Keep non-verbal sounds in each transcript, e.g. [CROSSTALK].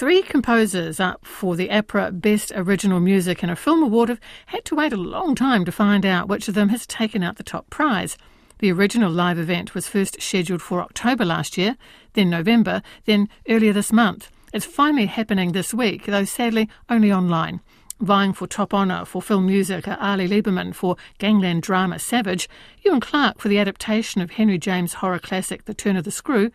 Three composers up for the APRA Best Original Music in a Film Award have had to wait a long time to find out which of them has taken out the top prize. The original live event was first scheduled for October last year, then November, then earlier this month. It's finally happening this week, though sadly only online. Vying for top honour for film music are Arli Liberman for gangland drama Savage, Ewan Clark for the adaptation of Henry James' horror classic The Turn of the Screw,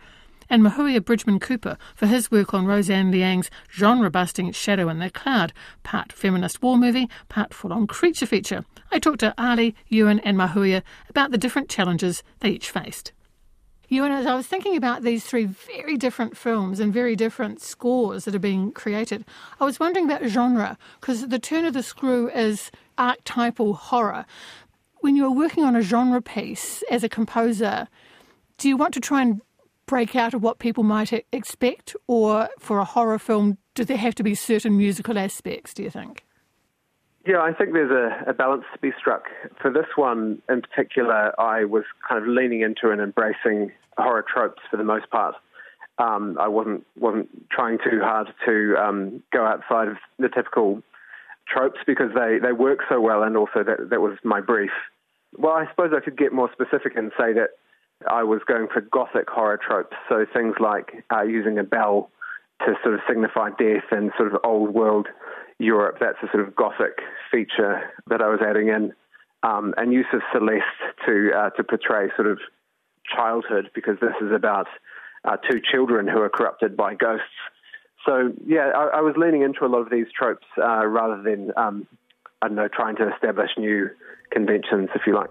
and Mahuia Bridgman Cooper for his work on Roseanne Liang's genre busting Shadow in the Cloud, part feminist war movie, part full on creature feature. I talked to Arli, Ewan, and Mahuia about the different challenges they each faced. Ewan, as I was thinking about these three very different films and very different scores that are being created, I was wondering about genre, because The Turn of the Screw is archetypal horror. When you're working on a genre piece as a composer, do you want to try and break out of what people might expect, or for a horror film, do there have to be certain musical aspects, do you think? Yeah, I think there's a, a, balance to be struck. For this one in particular, I was kind of leaning into and embracing horror tropes for the most part. Um, I wasn't wasn't trying too hard to um, go outside of the typical tropes because they, they work so well, and also that that was my brief. Well, I suppose I could get more specific and say that I was going for gothic horror tropes, so things like uh, using a bell to sort of signify death and sort of old world Europe. That's a sort of gothic feature that I was adding in, um, and use of celesta to uh, to portray sort of childhood because this is about uh, two children who are corrupted by ghosts. So yeah, I, I was leaning into a lot of these tropes uh, rather than um, I don't know trying to establish new conventions, if you like.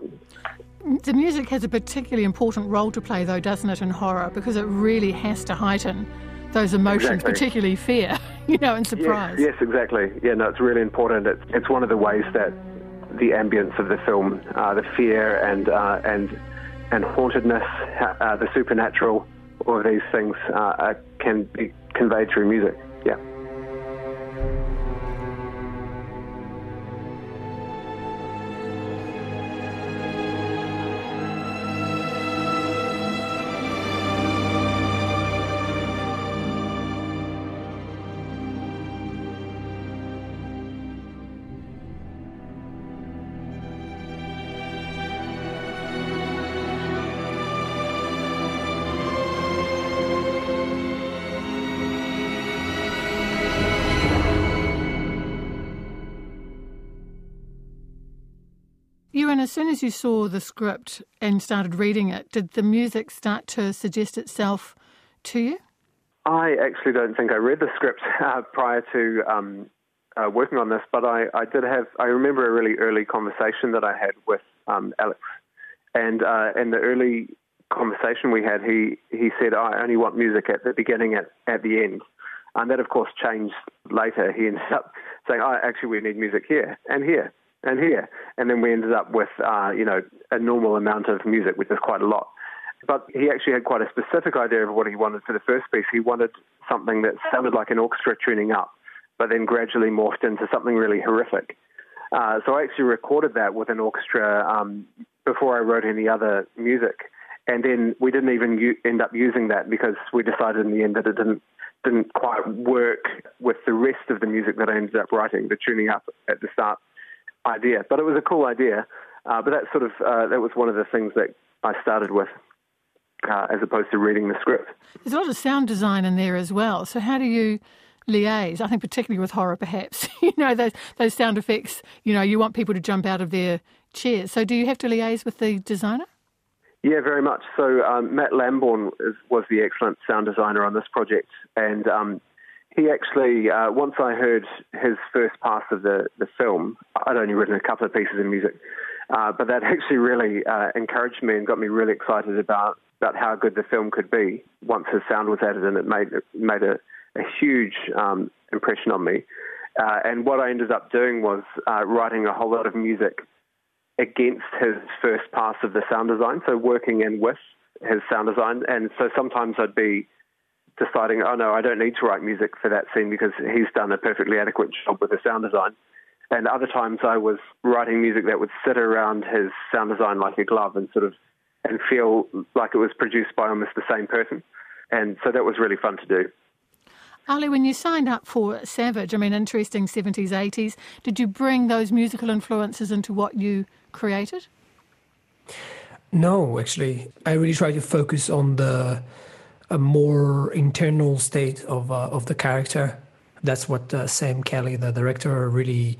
The music has a particularly important role to play, though, doesn't it, in horror? Because it really has to heighten those emotions, exactly. particularly fear, [LAUGHS] you know, and surprise. Yes, yes, exactly. Yeah, no, it's really important. It's, it's one of the ways that the ambience of the film, uh, the fear and uh, and and hauntedness, uh, the supernatural, all of these things uh, can be conveyed through music. And as soon as you saw the script and started reading it, did the music start to suggest itself to you? I actually don't think I read the script [LAUGHS] uh, prior to um, uh, working on this, but I, I, did have. I remember a really early conversation that I had with um, Alex, and uh, in the early conversation we had, he he said, "I only want music at the beginning, at at the end," and that of course changed later. He ended [LAUGHS] up saying, "Oh, actually, we need music here and here." and here. And then we ended up with, uh, you know, a normal amount of music, which is quite a lot. But he actually had quite a specific idea of what he wanted for the first piece. He wanted something that sounded like an orchestra tuning up, but then gradually morphed into something really horrific. Uh, so I actually recorded that with an orchestra um, before I wrote any other music. And then we didn't even u- end up using that because we decided in the end that it didn't didn't quite work with the rest of the music that I ended up writing, the tuning up at the start idea. But it was a cool idea. Uh, but that sort of uh, that was one of the things that I started with, uh, as opposed to reading the script. There's a lot of sound design in there as well. So how do you liaise? I think particularly with horror, perhaps [LAUGHS] you know those those sound effects. You know, you want people to jump out of their chairs. So do you have to liaise with the designer? Yeah, very much. So um, Matt Lamborn is, was the excellent sound designer on this project, and um, he actually, uh, once I heard his first pass of the, the film, I'd only written a couple of pieces of music, uh, but that [LAUGHS] actually really uh, encouraged me and got me really excited about, about how good the film could be once his sound was added and it made, it made a, a huge um, impression on me. Uh, and what I ended up doing was uh, writing a whole lot of music against his first pass of the sound design, so working in with his sound design. And so sometimes I'd be deciding, oh no, I don't need to write music for that scene because he's done a perfectly adequate job with the sound design. And other times I was writing music that would sit around his sound design like a glove and sort of and feel like it was produced by almost the same person. And so that was really fun to do. Arli, when you signed up for Savage, I mean, interesting 70s, 80s, did you bring those musical influences into what you created? No, actually. I really try to focus on the a more internal state of uh, of the character. That's what uh, Sam Kelly, the director, really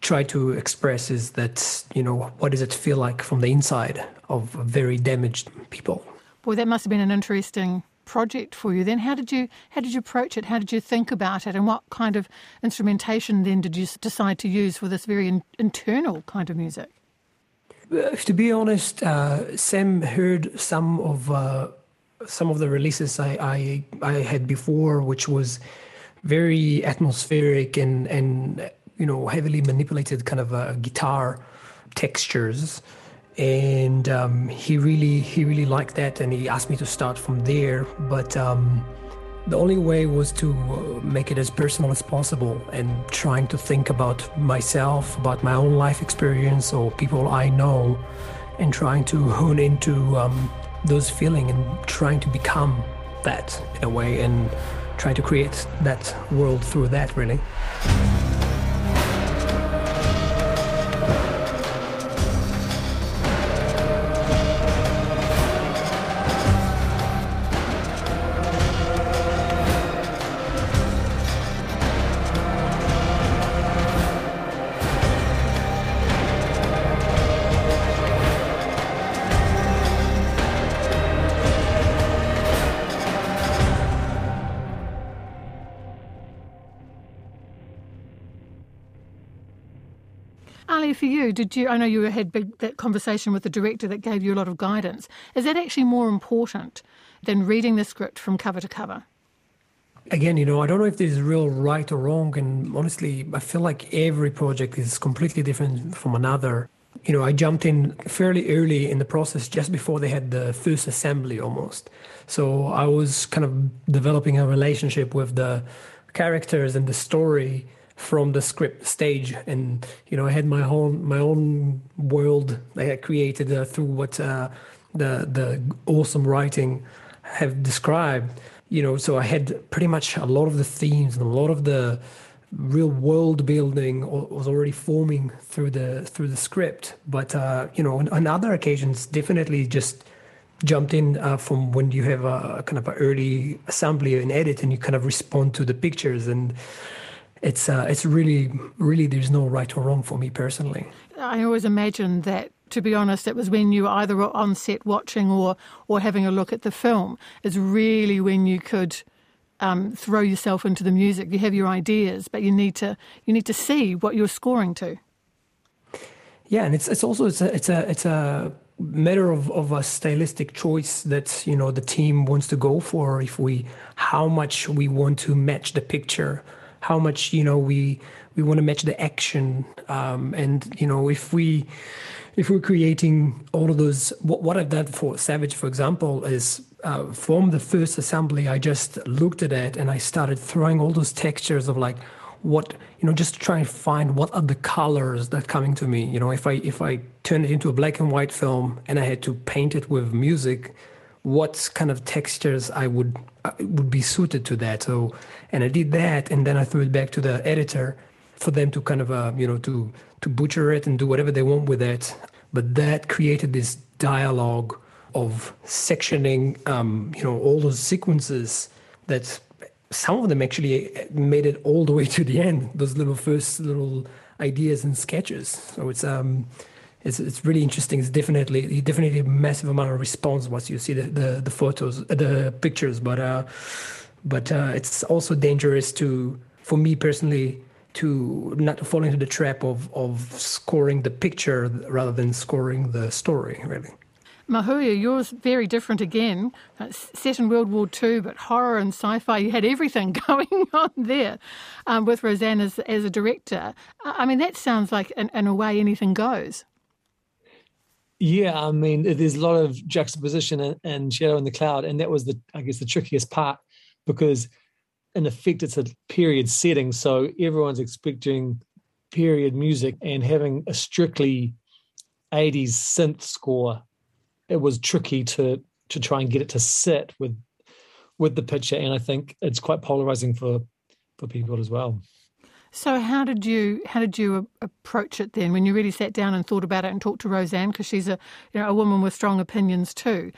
tried to express is that you know what does it feel like from the inside of very damaged people. Boy, that must have been an interesting project for you. Then, how did you how did you approach it? How did you think about it? And what kind of instrumentation then did you decide to use for this very in, internal kind of music? Uh, to be honest, uh, Sam heard some of uh, some of the releases I, I, I had before, which was very atmospheric and and you know heavily manipulated kind of uh, guitar textures, and um, he really he really liked that, and he asked me to start from there. But um, the only way was to uh, make it as personal as possible, and trying to think about myself, about my own life experience, or people I know, and trying to hone into um, those feeling and trying to become that in a way and trying to create that world through that really. For you, did you? I know you had big, that conversation with the director that gave you a lot of guidance. Is that actually more important than reading the script from cover to cover? Again, you know, I don't know if there's real right or wrong, and honestly, I feel like every project is completely different from another. You know, I jumped in fairly early in the process, just before they had the first assembly almost. So I was kind of developing a relationship with the characters and the story from the script stage and you know i had my own my own world i had created uh, through what uh, the the awesome writing have described you know so i had pretty much a lot of the themes and a lot of the real world building was already forming through the through the script. But uh, you know on, on, other occasions definitely just jumped in uh, from when you have a kind of an early assembly and edit and you kind of respond to the pictures. And it's uh, it's really really there's no right or wrong for me personally. I always imagine that. To be honest, it was when you were either on set watching or or having a look at the film. Is really when you could um, throw yourself into the music. You have your ideas, but you need to you need to see what you're scoring to. Yeah, and it's it's also it's a it's a it's a matter of, of a stylistic choice that you know the team wants to go for. If we how much we want to match the picture how much you know we we want to match the action um, and you know if we if we're creating all of those what, what i've done for savage for example is uh, from the first assembly i just looked at it and i started throwing all those textures of like what you know just to try and find what are the colors that coming to me. You know if i if i turn it into a black and white film and i had to paint it with music what kind of textures I would uh, would be suited to that. So, and I did that, and then I threw it back to the editor for them to kind of uh, you know to to butcher it and do whatever they want with it. But that created this dialogue of sectioning, um, you know, all those sequences that some of them actually made it all the way to the end. Those little first little ideas and sketches. So it's um it's it's really interesting. It's definitely definitely a massive amount of response once you see the the, the photos, the pictures. But uh, but uh, it's also dangerous to, for me personally, to not fall into the trap of of scoring the picture rather than scoring the story. Really. Mahuia, yours very different again. Uh, set in World War II, but horror and sci-fi. You had everything [LAUGHS] going on there um, with Roseanne as, as a director. I mean, that sounds like, in, in a way, anything goes. Yeah, I mean, there's a lot of juxtaposition and, and shadow in the cloud, and that was the, I guess, the trickiest part because, in effect, it's a period setting, so everyone's expecting period music, and having a strictly 80s synth score, it was tricky to to try and get it to sit with with the picture, and I think it's quite polarizing for for people as well. So how did you how did you approach it then when you really sat down and thought about it and talked to Roseanne because she's a you know a woman with strong opinions too.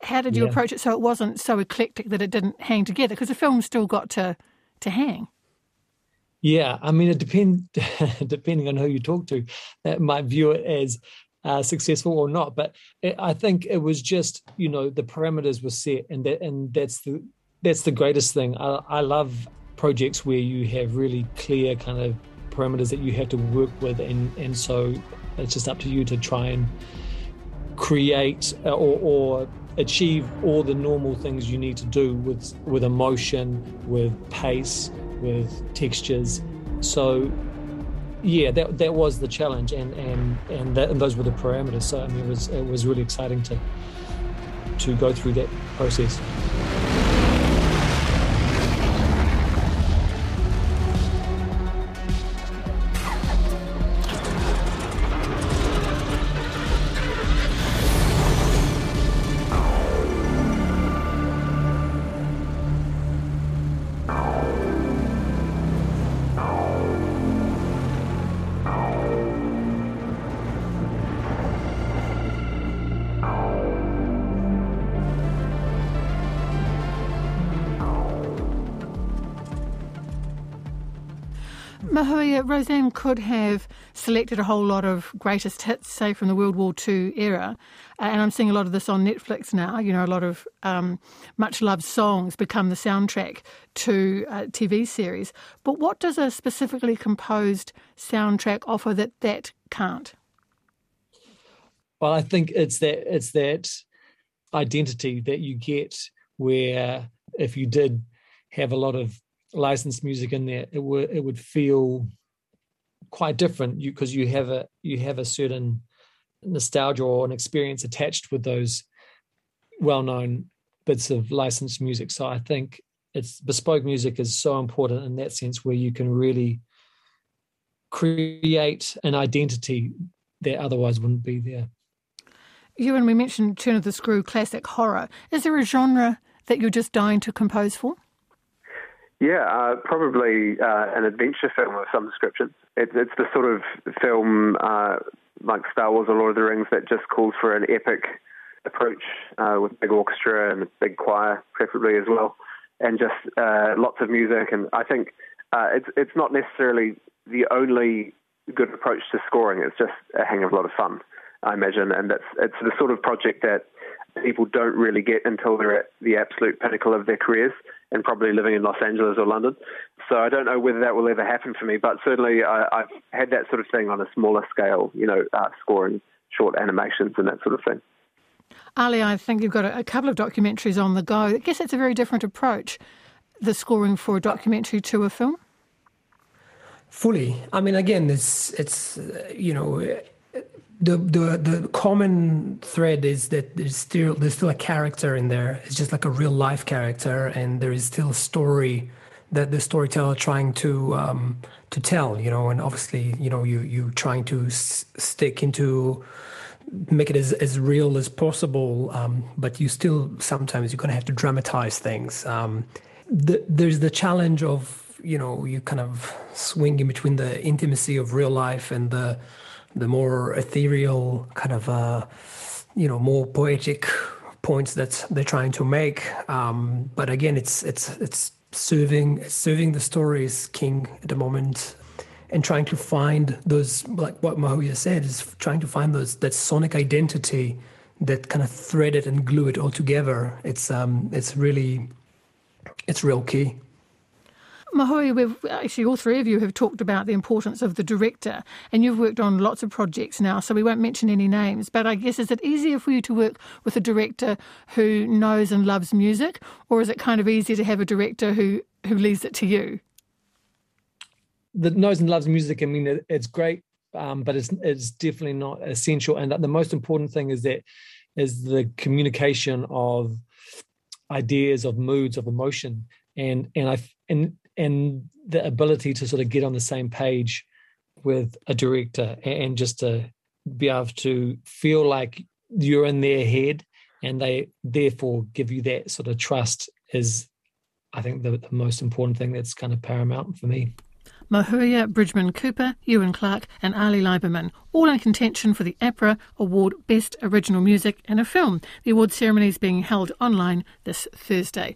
How did you yeah. approach it so it wasn't so eclectic that it didn't hang together because the film still got to to hang. Yeah, I mean it depend [LAUGHS] depending on who you talk to, that might view it as uh, successful or not. But it, I think it was just you know the parameters were set, and that and that's the that's the greatest thing. I, I love projects where you have really clear kind of parameters that you have to work with, and and so it's just up to you to try and create uh, or, or achieve all the normal things you need to do with with emotion, with pace, with textures. So yeah, that that was the challenge, and and and, that, and those were the parameters. So I mean, it was it was really exciting to to go through that process. Mahui, Roseanne could have selected a whole lot of greatest hits, say from the World War II era, uh, and I'm seeing a lot of this on Netflix now. You know, a lot of um, much loved songs become the soundtrack to uh, TV series. But what does a specifically composed soundtrack offer that that can't? Well, I think it's that it's that identity that you get where if you did have a lot of licensed music in there, it would it would feel quite different you because you have a you have a certain nostalgia or an experience attached with those well-known bits of licensed music. So I think it's bespoke music is so important in that sense where you can really create an identity that otherwise wouldn't be there. You and we mentioned Turn of the Screw classic horror. Is there a genre that you're just dying to compose for? Yeah, uh, probably uh, an adventure film of some description. It, it's the sort of film uh, like Star Wars or Lord of the Rings that just calls for an epic approach uh, with big orchestra and big choir, preferably as well, and just uh, lots of music. And I think uh, it's it's not necessarily the only good approach to scoring. It's just a hang of a lot of fun, I imagine, and that's it's the sort of project that people don't really get until they're at the absolute pinnacle of their careers and probably living in Los Angeles or London. So I don't know whether that will ever happen for me, but certainly I, have had that sort of thing on a smaller scale, you know, uh, scoring short animations and that sort of thing. Arli, I think you've got a, a couple of documentaries on the go. I guess it's a very different approach, the scoring for a documentary to a film. Fully. I mean, again, it's it's you know the the the common thread is that there's still there's still a character in there. It's just like a real life character, and there is still a story that the storyteller trying to um, to tell. You know, and obviously, you know, you you trying to s- stick into make it as, as real as possible, um, but you still sometimes you're going to have to dramatize things. Um, the, there's the challenge of you know you kind of swing in between the intimacy of real life and the the more ethereal kind of uh, you know more poetic points that they're trying to make. Um, but again, it's it's it's serving serving the story is king at the moment, and trying to find those like what Mahuia said is trying to find those that sonic identity that kind of thread it and glue it all together. It's um it's really it's real key. Mahui, we've actually all three of you have talked about the importance of the director, and you've worked on lots of projects now, so we won't mention any names. But I guess is it easier for you to work with a director who knows and loves music, or is it kind of easier to have a director who who leaves it to you? That knows and loves music. I mean, it's great, um, but it's it's definitely not essential. And the most important thing is that is the communication of ideas, of moods, of emotion and and I and and the ability to sort of get on the same page with a director and just to be able to feel like you're in their head and they therefore give you that sort of trust is, I think, the, the most important thing that's kind of paramount for me. Mahuia, Bridgman Cooper, Ewan Clark, and Arli Liberman, all in contention for the APRA Award Best Original Music in a Film. The award ceremony is being held online this Thursday.